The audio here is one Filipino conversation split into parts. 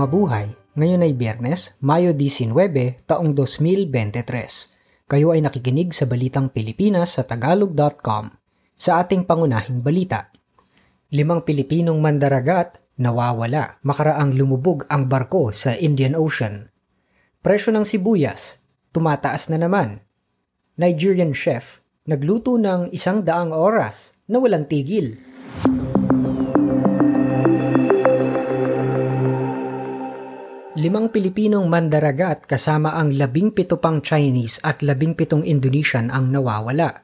Mabuhay! Ngayon ay Biyernes, Mayo 19, taong 2023. Kayo ay nakikinig sa Balitang Pilipinas sa Tagalog.com. Sa ating pangunahing balita, limang Pilipinong mandaragat nawawala makaraang lumubog ang barko sa Indian Ocean. Presyo ng sibuyas, tumataas na naman. Nigerian chef, nagluto ng isang daang oras na walang tigil. Limang Pilipinong mandaragat kasama ang labing pito pang Chinese at labing pitong Indonesian ang nawawala.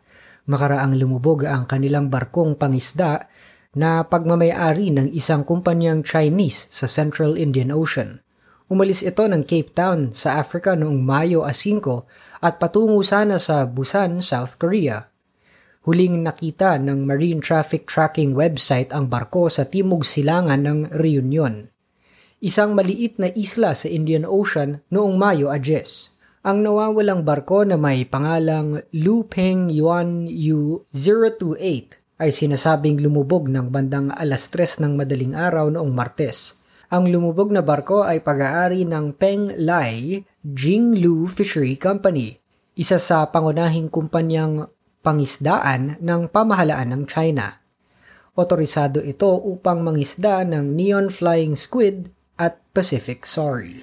Makaraang lumubog ang kanilang barkong pangisda na pagmamayari ng isang kumpanyang Chinese sa Central Indian Ocean. Umalis ito ng Cape Town sa Africa noong Mayo 5 at patungo sana sa Busan, South Korea. Huling nakita ng Marine Traffic Tracking website ang barko sa timog silangan ng Reunion isang maliit na isla sa Indian Ocean noong Mayo Ages. Ang nawawalang barko na may pangalang Lu Peng Yuan Yu 028 ay sinasabing lumubog ng bandang alas 3 ng madaling araw noong Martes. Ang lumubog na barko ay pag-aari ng Peng Lai Jinglu Fishery Company, isa sa pangunahing kumpanyang pangisdaan ng pamahalaan ng China. Otorisado ito upang mangisda ng neon flying squid Pacific Sorry.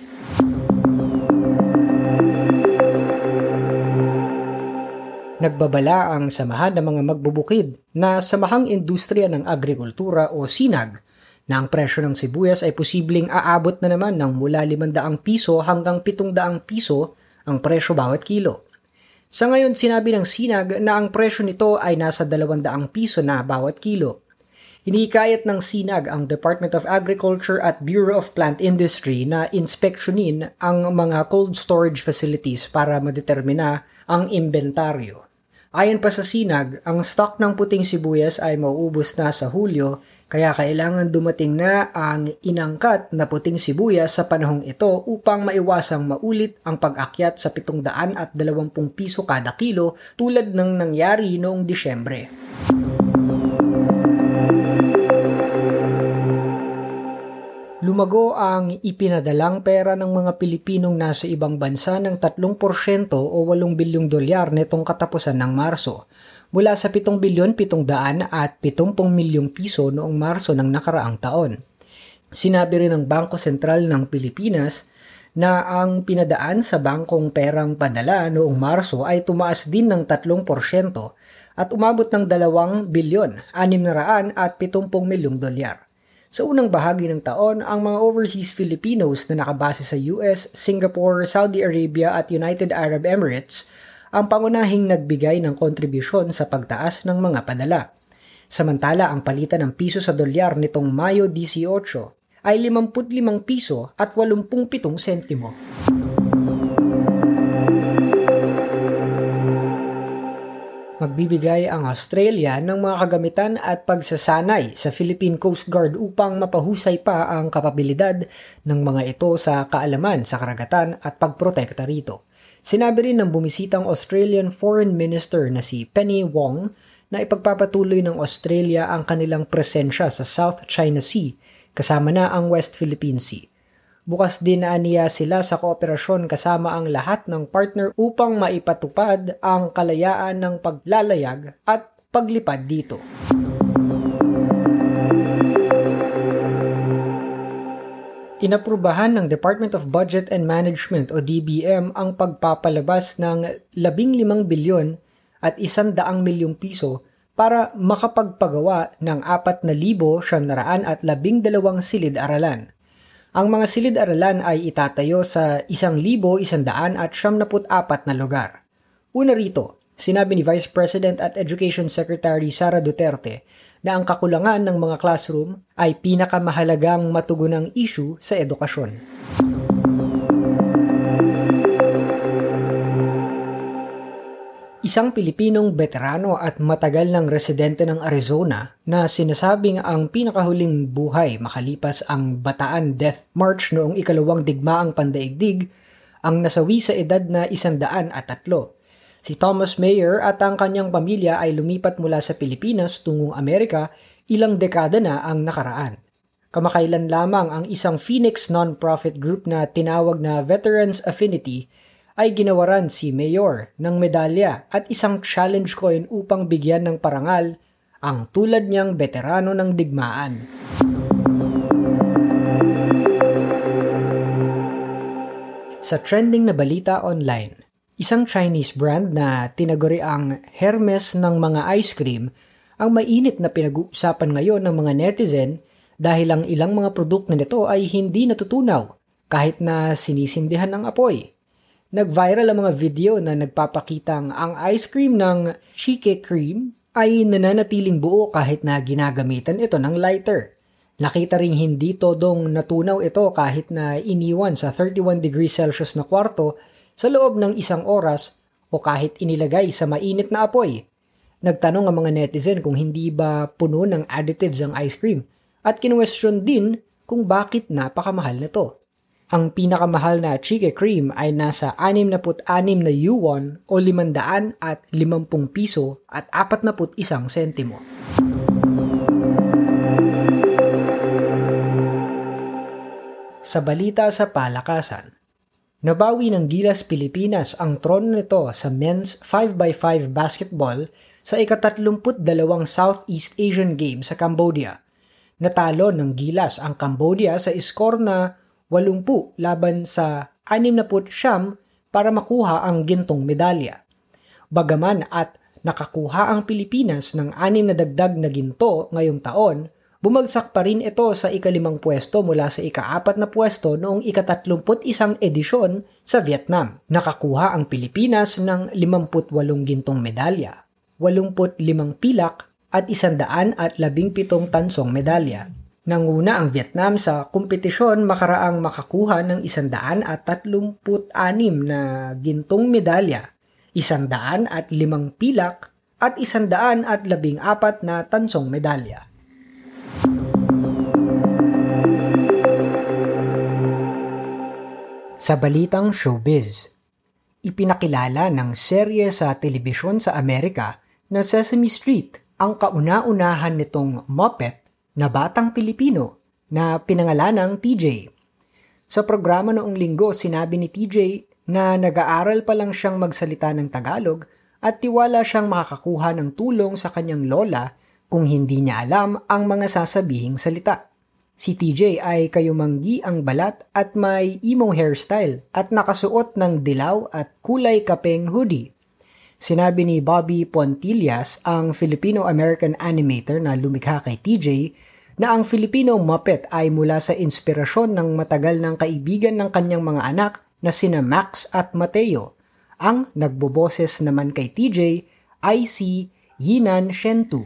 Nagbabala ang samahan ng mga magbubukid na samahang industriya ng agrikultura o SINAG na ang presyo ng sibuyas ay posibleng aabot na naman ng mula 500 piso hanggang 700 piso ang presyo bawat kilo. Sa ngayon, sinabi ng SINAG na ang presyo nito ay nasa 200 piso na bawat kilo. Hinikayat ng SINAG ang Department of Agriculture at Bureau of Plant Industry na inspeksyonin ang mga cold storage facilities para madetermina ang inventaryo. Ayon pa sa SINAG, ang stock ng puting sibuyas ay mauubos na sa Hulyo kaya kailangan dumating na ang inangkat na puting sibuyas sa panahong ito upang maiwasang maulit ang pag-akyat sa 720 piso kada kilo tulad ng nangyari noong Disyembre. Lumago ang ipinadalang pera ng mga Pilipinong nasa ibang bansa ng 3% o 8 bilyong dolyar netong katapusan ng Marso, mula sa 7 bilyon 700 at 70 milyong piso noong Marso ng nakaraang taon. Sinabi rin ng Bangko Sentral ng Pilipinas na ang pinadaan sa bangkong perang padala noong Marso ay tumaas din ng 3% at umabot ng 2 bilyon 600 at 70 milyong dolyar. Sa unang bahagi ng taon, ang mga overseas Filipinos na nakabase sa US, Singapore, Saudi Arabia at United Arab Emirates ang pangunahing nagbigay ng kontribusyon sa pagtaas ng mga padala. Samantala, ang palitan ng piso sa dolyar nitong Mayo 18 ay 55 piso at 87 sentimo. Magbibigay ang Australia ng mga kagamitan at pagsasanay sa Philippine Coast Guard upang mapahusay pa ang kapabilidad ng mga ito sa kaalaman sa karagatan at pagprotekta rito. Sinabi rin ng bumisitang Australian Foreign Minister na si Penny Wong na ipagpapatuloy ng Australia ang kanilang presensya sa South China Sea kasama na ang West Philippine Sea. Bukas din na aniya sila sa kooperasyon kasama ang lahat ng partner upang maipatupad ang kalayaan ng paglalayag at paglipad dito. Inaprubahan ng Department of Budget and Management o DBM ang pagpapalabas ng 15 bilyon at 100 milyong piso para makapagpagawa ng 4,712 silid-aralan ang mga silid-aralan ay itatayo sa 1,174 na lugar. Una rito, sinabi ni Vice President at Education Secretary Sara Duterte na ang kakulangan ng mga classroom ay pinakamahalagang matugunang issue sa edukasyon. Isang Pilipinong veterano at matagal ng residente ng Arizona na sinasabing ang pinakahuling buhay makalipas ang Bataan Death March noong ikalawang digmaang pandaigdig ang nasawi sa edad na isandaan at tatlo. Si Thomas Mayer at ang kanyang pamilya ay lumipat mula sa Pilipinas tungong Amerika ilang dekada na ang nakaraan. Kamakailan lamang ang isang Phoenix non-profit group na tinawag na Veterans Affinity ay ginawaran si Mayor ng medalya at isang challenge coin upang bigyan ng parangal ang tulad niyang veterano ng digmaan. Sa trending na balita online, isang Chinese brand na tinaguri ang Hermes ng mga ice cream ang mainit na pinag-uusapan ngayon ng mga netizen dahil ang ilang mga produkto nito ay hindi natutunaw kahit na sinisindihan ng apoy. Nag-viral ang mga video na nagpapakitang ang ice cream ng Chike Cream ay nananatiling buo kahit na ginagamitan ito ng lighter. Nakita ring hindi todong natunaw ito kahit na iniwan sa 31 degrees Celsius na kwarto sa loob ng isang oras o kahit inilagay sa mainit na apoy. Nagtanong ang mga netizen kung hindi ba puno ng additives ang ice cream at kinwestiyon din kung bakit napakamahal nito. Ang pinakamahal na chike cream ay nasa 66 na yuan o 500 at 50 piso at 41 sentimo. Sa balita sa palakasan, nabawi ng Gilas Pilipinas ang trono nito sa men's 5x5 basketball sa ikatatlumput-dalawang Southeast Asian Games sa Cambodia. Natalo ng Gilas ang Cambodia sa iskor na 80 laban sa 60 siyam para makuha ang gintong medalya. Bagaman at nakakuha ang Pilipinas ng anim na dagdag na ginto ngayong taon, Bumagsak pa rin ito sa ikalimang pwesto mula sa ikaapat na pwesto noong ikatatlumput isang edisyon sa Vietnam. Nakakuha ang Pilipinas ng 58 gintong medalya, 85 pilak at 117 tansong medalya. Nanguna ang Vietnam sa kompetisyon makaraang makakuha ng 136 na gintong medalya, 100 at 5 pilak at 114 na tansong medalya. Sa balitang showbiz, ipinakilala ng serye sa telebisyon sa Amerika na Sesame Street ang kauna-unahan nitong Muppet na batang Pilipino na pinangalan ng TJ. Sa programa noong linggo, sinabi ni TJ na nag-aaral pa lang siyang magsalita ng Tagalog at tiwala siyang makakakuha ng tulong sa kanyang lola kung hindi niya alam ang mga sasabihing salita. Si TJ ay kayumanggi ang balat at may emo hairstyle at nakasuot ng dilaw at kulay kapeng hoodie. Sinabi ni Bobby Pontillas, ang Filipino-American animator na lumikha kay TJ, na ang Filipino Muppet ay mula sa inspirasyon ng matagal ng kaibigan ng kanyang mga anak na sina Max at Mateo. Ang nagboboses naman kay TJ ay si Yinan Shentu.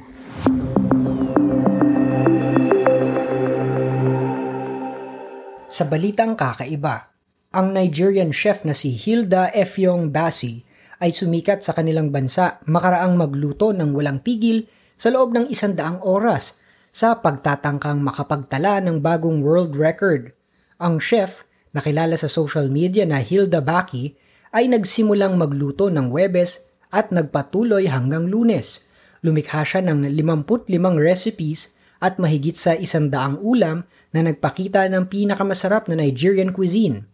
Sa balitang kakaiba, ang Nigerian chef na si Hilda Efyong Basi ay sumikat sa kanilang bansa makaraang magluto ng walang tigil sa loob ng isandaang oras sa pagtatangkang makapagtala ng bagong world record. Ang chef, nakilala sa social media na Hilda Baki, ay nagsimulang magluto ng Webes at nagpatuloy hanggang lunes. Lumikha siya ng 55 recipes at mahigit sa isandaang ulam na nagpakita ng pinakamasarap na Nigerian cuisine.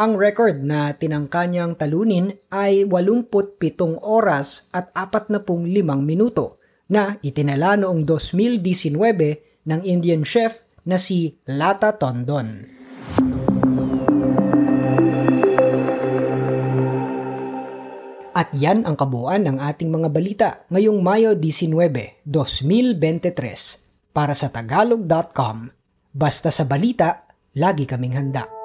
Ang record na tinangka niyang talunin ay 87 oras at 45 minuto na itinala noong 2019 ng Indian chef na si Lata Tondon. At yan ang kabuuan ng ating mga balita ngayong Mayo 19, 2023 para sa tagalog.com. Basta sa balita, lagi kaming handa.